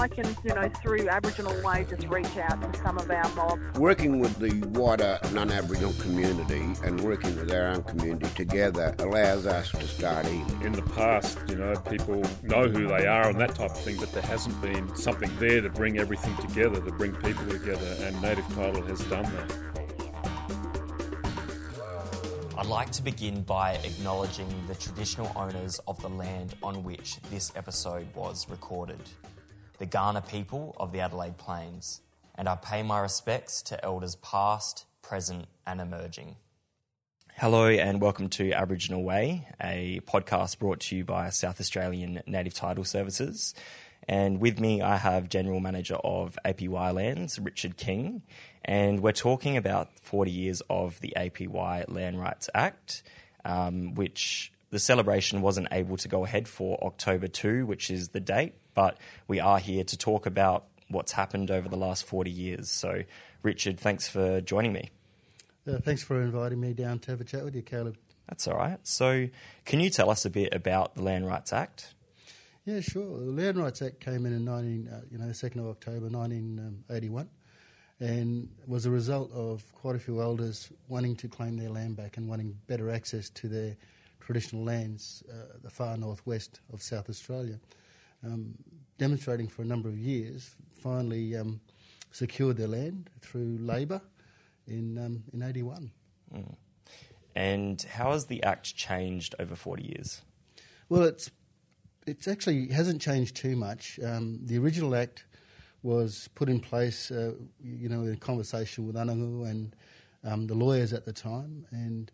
I can, you know, through Aboriginal Way, just reach out to some of our mob. Working with the wider non-Aboriginal community and working with our own community together allows us to start in. In the past, you know, people know who they are and that type of thing, but there hasn't been something there to bring everything together, to bring people together, and Native Title has done that. I'd like to begin by acknowledging the traditional owners of the land on which this episode was recorded, the Kaurna people of the Adelaide Plains, and I pay my respects to elders past, present, and emerging. Hello, and welcome to Aboriginal Way, a podcast brought to you by South Australian Native Title Services. And with me, I have General Manager of APY Lands, Richard King. And we're talking about 40 years of the APY Land Rights Act, um, which the celebration wasn't able to go ahead for October 2, which is the date. But we are here to talk about what's happened over the last 40 years. So, Richard, thanks for joining me. Uh, thanks for inviting me down to have a chat with you, Caleb. That's all right. So, can you tell us a bit about the Land Rights Act? Yeah, sure. The Land Rights Act came in in 19, uh, you know, the 2nd of October 1981 and was a result of quite a few elders wanting to claim their land back and wanting better access to their traditional lands, uh, the far northwest of South Australia. Um, demonstrating for a number of years, finally um, secured their land through labour in, um, in 81. Mm. And how has the Act changed over 40 years? Well, it's it actually hasn't changed too much. Um, the original act was put in place, uh, you know, in conversation with Anangu and um, the lawyers at the time, and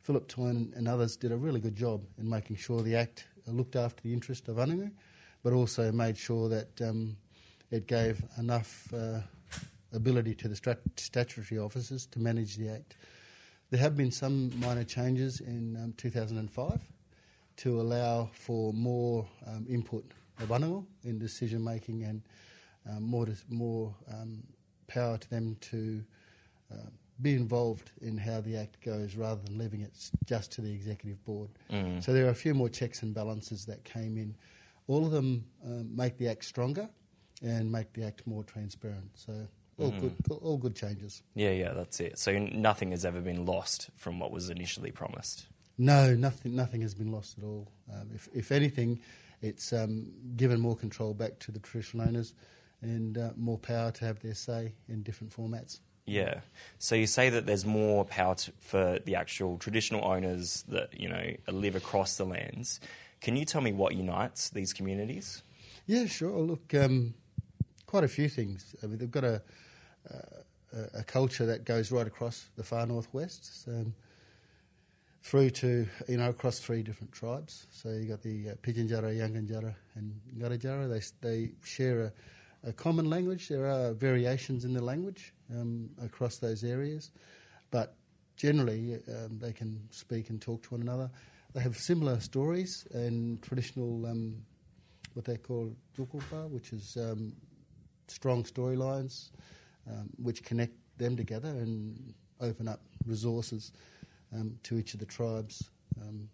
Philip Toyne and others did a really good job in making sure the act looked after the interest of Anangu, but also made sure that um, it gave enough uh, ability to the strat- statutory officers to manage the act. There have been some minor changes in um, 2005 to allow for more um, input of Anangu in decision making and um, more more um, power to them to uh, be involved in how the act goes rather than leaving it just to the executive board. Mm. So there are a few more checks and balances that came in. All of them um, make the act stronger and make the act more transparent. So all Mm. good, all good changes. Yeah, yeah, that's it. So nothing has ever been lost from what was initially promised. No, nothing. Nothing has been lost at all. Um, if, if anything, it's um, given more control back to the traditional owners and uh, more power to have their say in different formats. Yeah. So you say that there's more power to, for the actual traditional owners that you know live across the lands. Can you tell me what unites these communities? Yeah, sure. Look, um, quite a few things. I mean, they've got a, a, culture that goes right across the far northwest. Um, through to you know across three different tribes. So you got the uh, Pitjantjatjara, Yankunytjatjara, and Ngaanyatjarra. They they share a, a, common language. There are variations in the language um, across those areas, but generally um, they can speak and talk to one another. They have similar stories and traditional um, what they call Tjukurpa, which is um, strong storylines um, which connect them together and open up resources um, to each of the tribes. Um,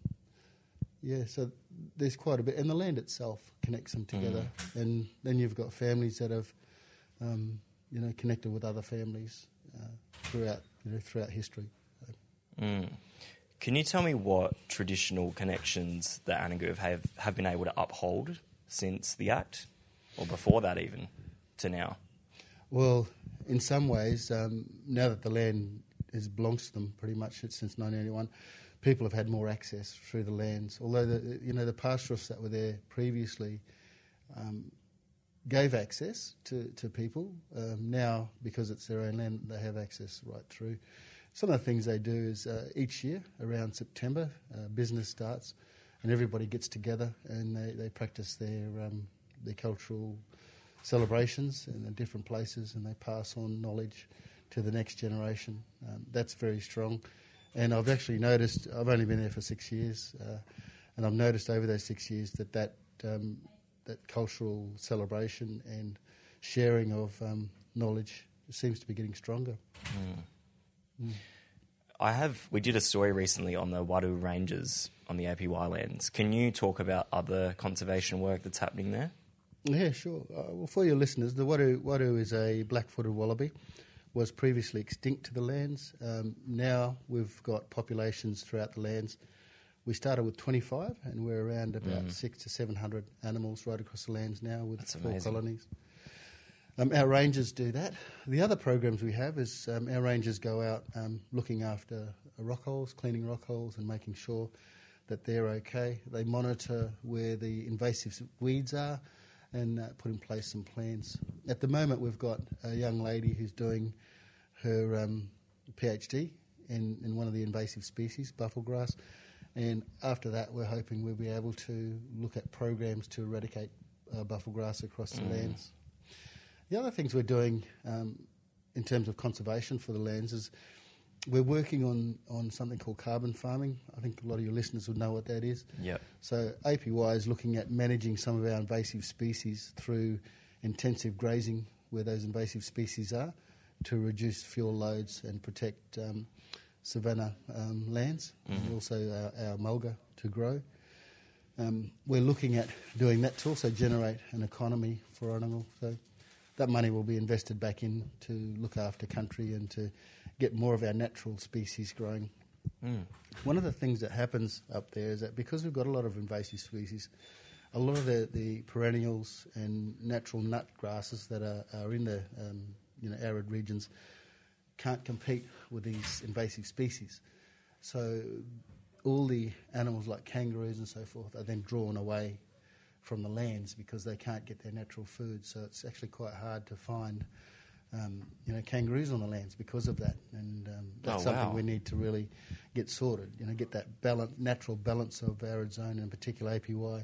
yeah, so there's quite a bit, and the land itself connects them together. Mm. And then you've got families that have, um, you know, connected with other families uh, throughout, you know, throughout history. Mm. Can you tell me what traditional connections that Anangu have have been able to uphold since the Act, or before that even, to now? Well, in some ways, um, now that the land is belongs to them pretty much since 1981. People have had more access through the lands, although the you know the pastoralists that were there previously um, gave access to to people. Um, now, because it's their own land, they have access right through. Some of the things they do is uh, each year around September, uh, business starts, and everybody gets together and they, they practice their um, their cultural celebrations in the different places, and they pass on knowledge to the next generation. Um, that's very strong. And I've actually noticed, I've only been there for six years, uh, and I've noticed over those six years that that, um, that cultural celebration and sharing of um, knowledge seems to be getting stronger. Mm. Mm. I have, we did a story recently on the Warru Rangers on the APY lands. Can you talk about other conservation work that's happening there? Yeah, sure. Uh, well, for your listeners, the Warru, Warru is a black-footed wallaby. Was previously extinct to the lands. Um, now we've got populations throughout the lands. We started with 25, and we're around about six to 700 animals right across the lands now with That's four amazing. colonies. Um, our rangers do that. The other programs we have is um, our rangers go out um, looking after rock holes, cleaning rock holes, and making sure that they're okay. They monitor where the invasive weeds are and uh, put in place some plans. At the moment, we've got a young lady who's doing her um, PhD in, in one of the invasive species, buffelgrass. And after that, we're hoping we'll be able to look at programs to eradicate uh, buffelgrass across the lands. The other things we're doing um, in terms of conservation for the lands is we're working on, on something called carbon farming. I think a lot of your listeners would know what that is. Yep. So APY is looking at managing some of our invasive species through intensive grazing where those invasive species are to reduce fuel loads and protect um, savanna um, lands and also our, our mulga to grow. Um, we're looking at doing that to also generate an economy for Anangu. So that money will be invested back in to look after country and to get more of our natural species growing. One of the things that happens up there is that because we've got a lot of invasive species, a lot of the, the perennials and natural nut grasses that are, are in the um, you know arid regions can't compete with these invasive species. So all the animals like kangaroos and so forth are then drawn away from the lands because they can't get their natural food. So it's actually quite hard to find, um, you know, kangaroos on the lands because of that. And um, that's Oh, something wow. we need to really get sorted. You know, get that balance, natural balance of arid zone, and in particular APY,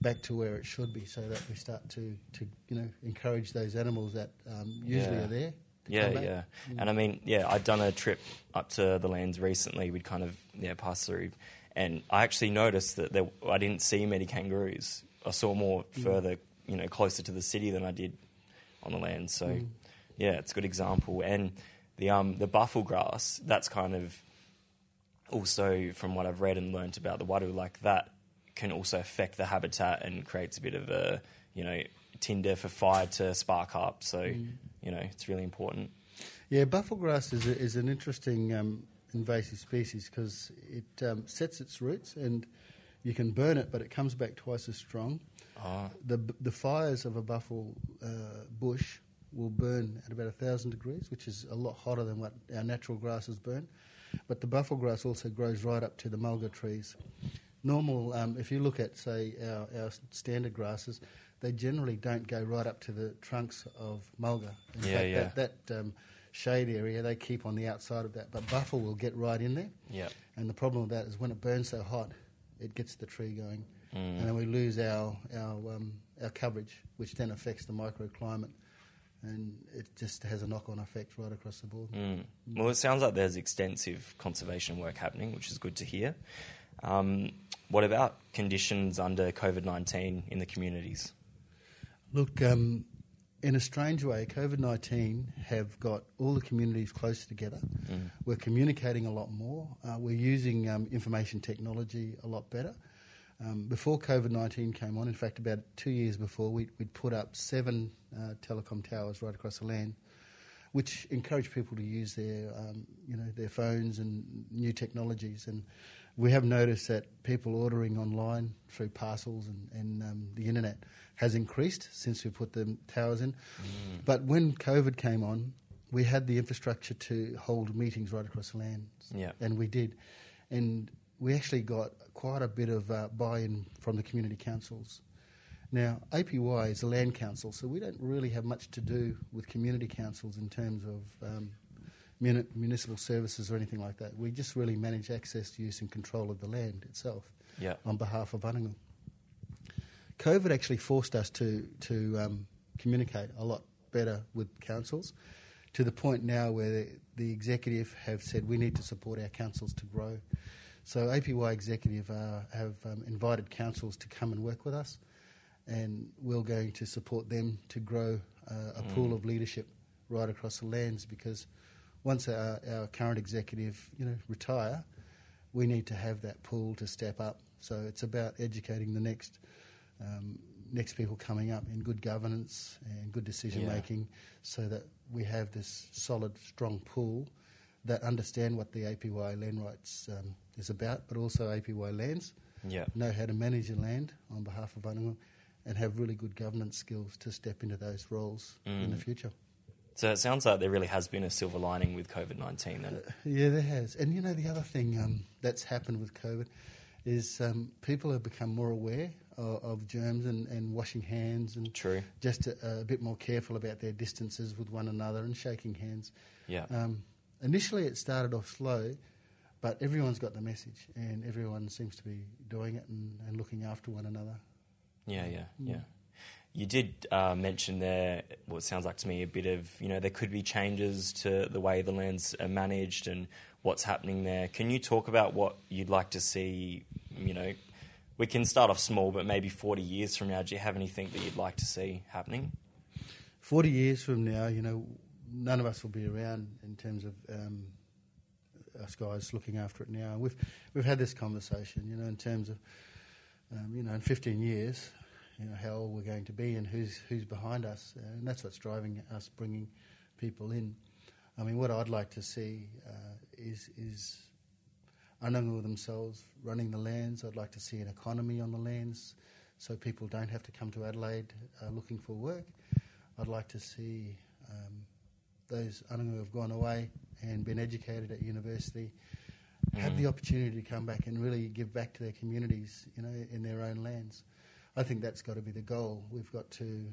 back to where it should be, so that we start to, to you know, encourage those animals that um, usually Yeah. are there. to Yeah, yeah. And I mean, yeah, I'd done a trip up to the lands recently. We'd kind of yeah pass through, and I actually noticed that there, I didn't see many kangaroos. I saw more further, you know, closer to the city than I did on the land. So, yeah, it's a good example. And the um the buffel grass, that's kind of also from what I've read and learnt about the warru, like that can also affect the habitat and creates a bit of a you know tinder for fire to spark up. So you know it's really important. Yeah, buffelgrass is, a, is an interesting um, invasive species because it um, sets its roots and you can burn it, but it comes back twice as strong. Ah. The, the fires of a buffel uh, bush will burn at about a thousand degrees, which is a lot hotter than what our natural grasses burn. But the buffel grass also grows right up to the mulga trees. Normal, um, if you look at, say, our, our standard grasses, they generally don't go right up to the trunks of mulga. In Yeah, fact, yeah. That, that um, shade area, they keep on the outside of that. But buffel will get right in there. Yeah. And the problem with that is when it burns so hot, it gets the tree going, Mm. and then we lose our our um, our coverage, which then affects the microclimate, and it just has a knock-on effect right across the board. Mm. Well, it sounds like there's extensive conservation work happening, which is good to hear. Um, what about conditions under COVID 19 in the communities? Look, um, in a strange way, COVID 19 have got all the communities closer together. We're communicating a lot more. Uh, we're using um, information technology a lot better. Um, before COVID 19 came on, in fact, about two years before, we, we'd put up seven uh, telecom towers right across the land, which encouraged people to use their, um, you know, their phones and new technologies. And we have noticed that people ordering online through parcels and, and um, the internet has increased since we put the towers in. But when COVID came on, we had the infrastructure to hold meetings right across the land. Yeah. And we did. And we actually got quite a bit of uh, buy in from the community councils. Now, APY is a land council, so we don't really have much to do with community councils in terms of um, muni- municipal services or anything like that. We just really manage access, use, and control of the land itself Yeah. on behalf of Anangu. COVID actually forced us to, to um, communicate a lot better with councils to the point now where the, the executive have said we need to support our councils to grow. So APY executive uh, have um, invited councils to come and work with us, and we're going to support them to grow uh, a pool of leadership right across the lands because once our, our current executive, you know, retire, we need to have that pool to step up. So it's about educating the next, um, next people coming up in good governance and good decision Yeah. making, so that we have this solid, strong pool that understand what the APY land rights um, is about, but also APY lands Yeah. know how to manage the land on behalf of Anangu, and have really good governance skills to step into those roles in the Mm. future. So it sounds like there really has been a silver lining with COVID 19 then. Yeah, there has. And you know, the other thing um, that's happened with COVID is um, people have become more aware of, of germs and, and washing hands and True. just a, a bit more careful about their distances with one another and shaking hands. Yeah. Um, initially, it started off slow, but everyone's got the message and everyone seems to be doing it and, and looking after one another. Yeah, yeah, yeah. You did uh, mention there, it sounds like to me a bit of, you know, there could be changes to the way the lands are managed and what's happening there. Can you talk about what you'd like to see, you know, we can start off small, but maybe 40 years from now, do you have anything that you'd like to see happening? 40 years from now, you know, none of us will be around in terms of um, us guys looking after it now. We've we've had this conversation, you know, in terms of, um, you know, in 15 years, you know, how old we're going to be and who's who's behind us, and that's what's driving us bringing people in. I mean, what I'd like to see uh, is is Anangu themselves running the lands. I'd like to see an economy on the lands, so people don't have to come to Adelaide uh, looking for work. I'd like to see um, those Anangu who have gone away and been educated at university have the opportunity to come back and really give back to their communities, you know, in their own lands. I think that's got to be the goal. We've got to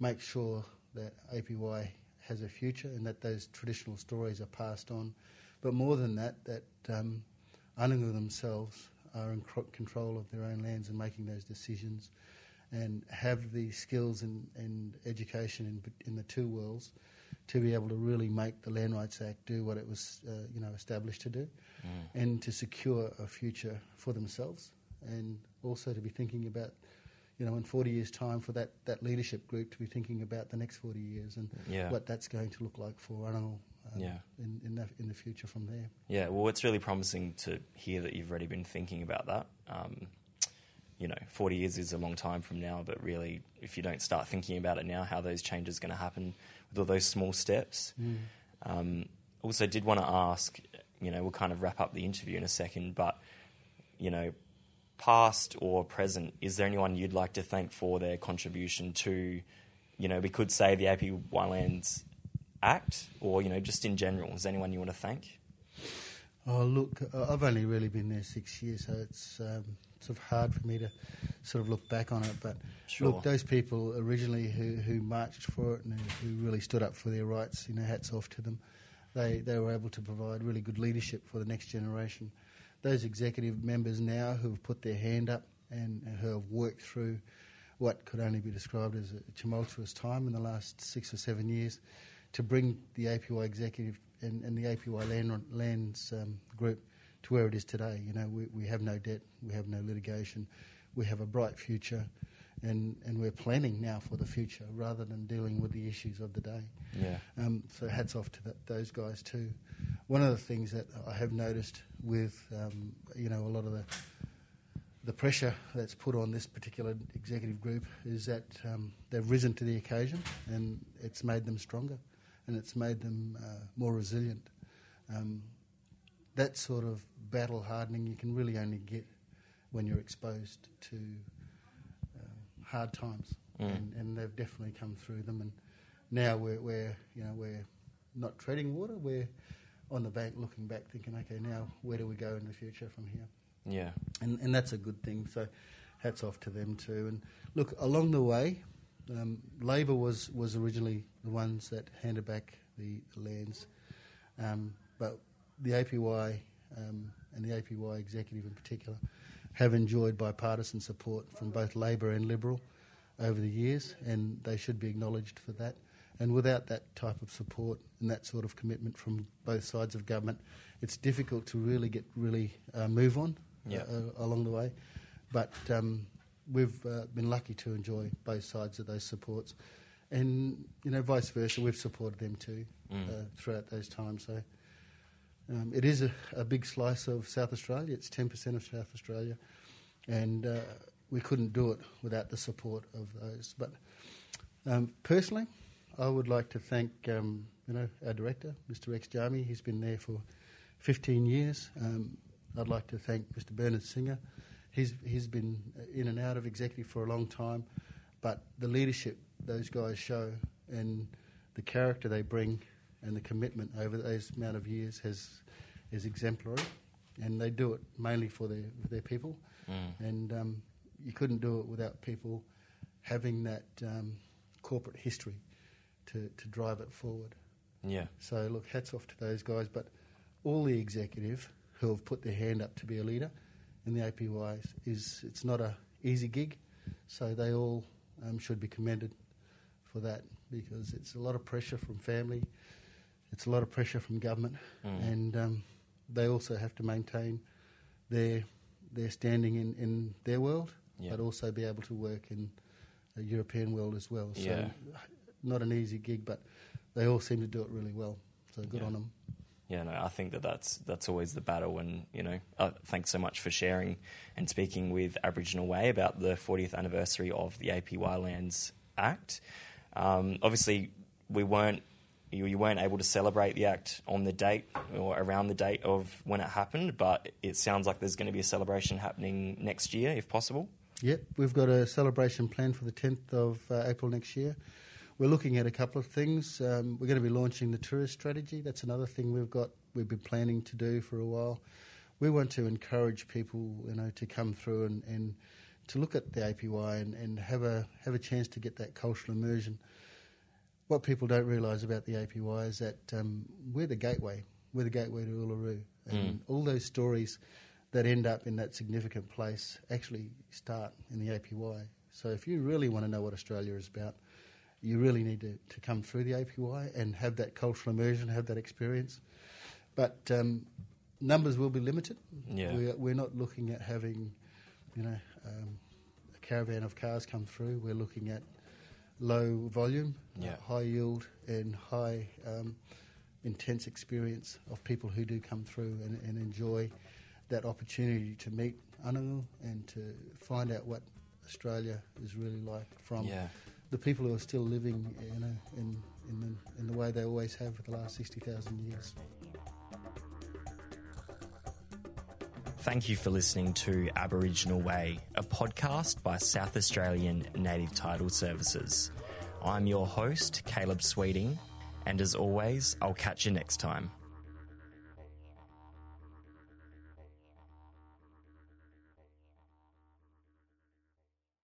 make sure that APY has a future and that those traditional stories are passed on. But more than that, that um, Anangu themselves are in cro- control of their own lands and making those decisions and have the skills and, and education in, in the two worlds to be able to really make the Land Rights Act do what it was, uh, you know, established to do, and to secure a future for themselves, and also to be thinking about, you know, in 40 years' time for that, that leadership group to be thinking about the next 40 years and Yeah. what that's going to look like for Anangu um, Yeah. in, in, the, in the future from there. Yeah, well, it's really promising to hear that you've already been thinking about that. Um, you know, 40 years is a long time from now, but really, if you don't start thinking about it now, how those changes are going to happen with all those small steps. Um, also, did want to ask, you know, we'll kind of wrap up the interview in a second, but, you know, past or present, is there anyone you'd like to thank for their contribution to, you know, we could say the AP Lands Act, or, you know, just in general? Is there anyone you want to thank? Oh, look, I've only really been there six years, so it's um, sort of hard for me to sort of look back on it. But Sure. look, those people originally who, who marched for it and who, who really stood up for their rights, you know, hats off to them. They, they were able to provide really good leadership for the next generation. Those executive members now who have put their hand up and, who have worked through what could only be described as a tumultuous time in the last six or seven years to bring the APY executive and, and the APY land, lands um, group to where it is today. You know, we, we have no debt, we have no litigation, we have a bright future, and, and we're planning now for the future rather than dealing with the issues of the day. Yeah. Um, so hats off to that, those guys too. One of the things that I have noticed with um, you know a lot of the the pressure that's put on this particular executive group is that um, they've risen to the occasion and it's made them stronger and it's made them uh, more resilient. Um, that sort of battle hardening you can really only get when you're exposed to um, hard times, Mm. and, and they've definitely come through them. And now we're, we're you know we're not treading water, we're on the bank looking back, thinking, okay, now where do we go in the future from here? Yeah. and, and that's a good thing. So, hats off to them too. And look, along the way, um, Labor was was originally the ones that handed back the, the lands, um, but the APY um, and the APY executive in particular have enjoyed bipartisan support from both Labor and Liberal over the years, and they should be acknowledged for that. And without that type of support and that sort of commitment from both sides of government, it's difficult to really get really uh, move on Yeah. uh, along the way. But um, we've uh, been lucky to enjoy both sides of those supports, and you know, vice versa, we've supported them too Mm. uh, throughout those times. So um, it is a, a big slice of South Australia. It's ten percent of South Australia, and uh, we couldn't do it without the support of those. But um, personally, I would like to thank um, you know our director, Mr. Rex Tjami. He's been there for 15 years. Um, I'd like to thank Mr. Bernard Singer. He's he's been in and out of executive for a long time, but the leadership those guys show and the character they bring and the commitment over those amount of years has is exemplary, and they do it mainly for their for their people, Mm. and um, you couldn't do it without people having that um, corporate history to, to drive it forward. Yeah. So look, hats off to those guys, but all the executive who have put their hand up to be a leader in the APYs is it's not a easy gig, so they all um, should be commended for that because it's a lot of pressure from family, it's a lot of pressure from government, Mm. and um, they also have to maintain their their standing in, in their world, Yeah. but also be able to work in a European world as well. So Yeah. Not an easy gig, but they all seem to do it really well. So good Yeah. on them. Yeah, no, I think that that's that's always the battle, and you know, uh, thanks so much for sharing and speaking with Aboriginal Way about the 40th anniversary of the APY Lands Act. Um, obviously, we weren't you, you weren't able to celebrate the act on the date or around the date of when it happened, but it sounds like there's going to be a celebration happening next year, if possible. Yep, we've got a celebration planned for the 10th of uh, April next year. We're looking at a couple of things. Um, we're going to be launching the tourist strategy. That's another thing we've got. We've been planning to do for a while. We want to encourage people, you know, to come through and, and to look at the APY and, and have a have a chance to get that cultural immersion. What people don't realise about the APY is that um, we're the gateway. We're the gateway to Uluru, and all those stories that end up in that significant place actually start in the APY. So if you really want to know what Australia is about, you really need to, to come through the APY and have that cultural immersion, have that experience. But um, numbers will be limited. Yeah. We're, we're not looking at having, you know, um, a caravan of cars come through. We're looking at low volume, Yeah. high yield, and high um, intense experience of people who do come through and, and enjoy that opportunity to meet Anangu and to find out what Australia is really like from Yeah. The people who are still living you know, in, in, the, in the way they always have for the last 60,000 years. Thank you for listening to Aboriginal Way, a podcast by South Australian Native Title Services. I'm your host, Caleb Sweeting, and as always, I'll catch you next time.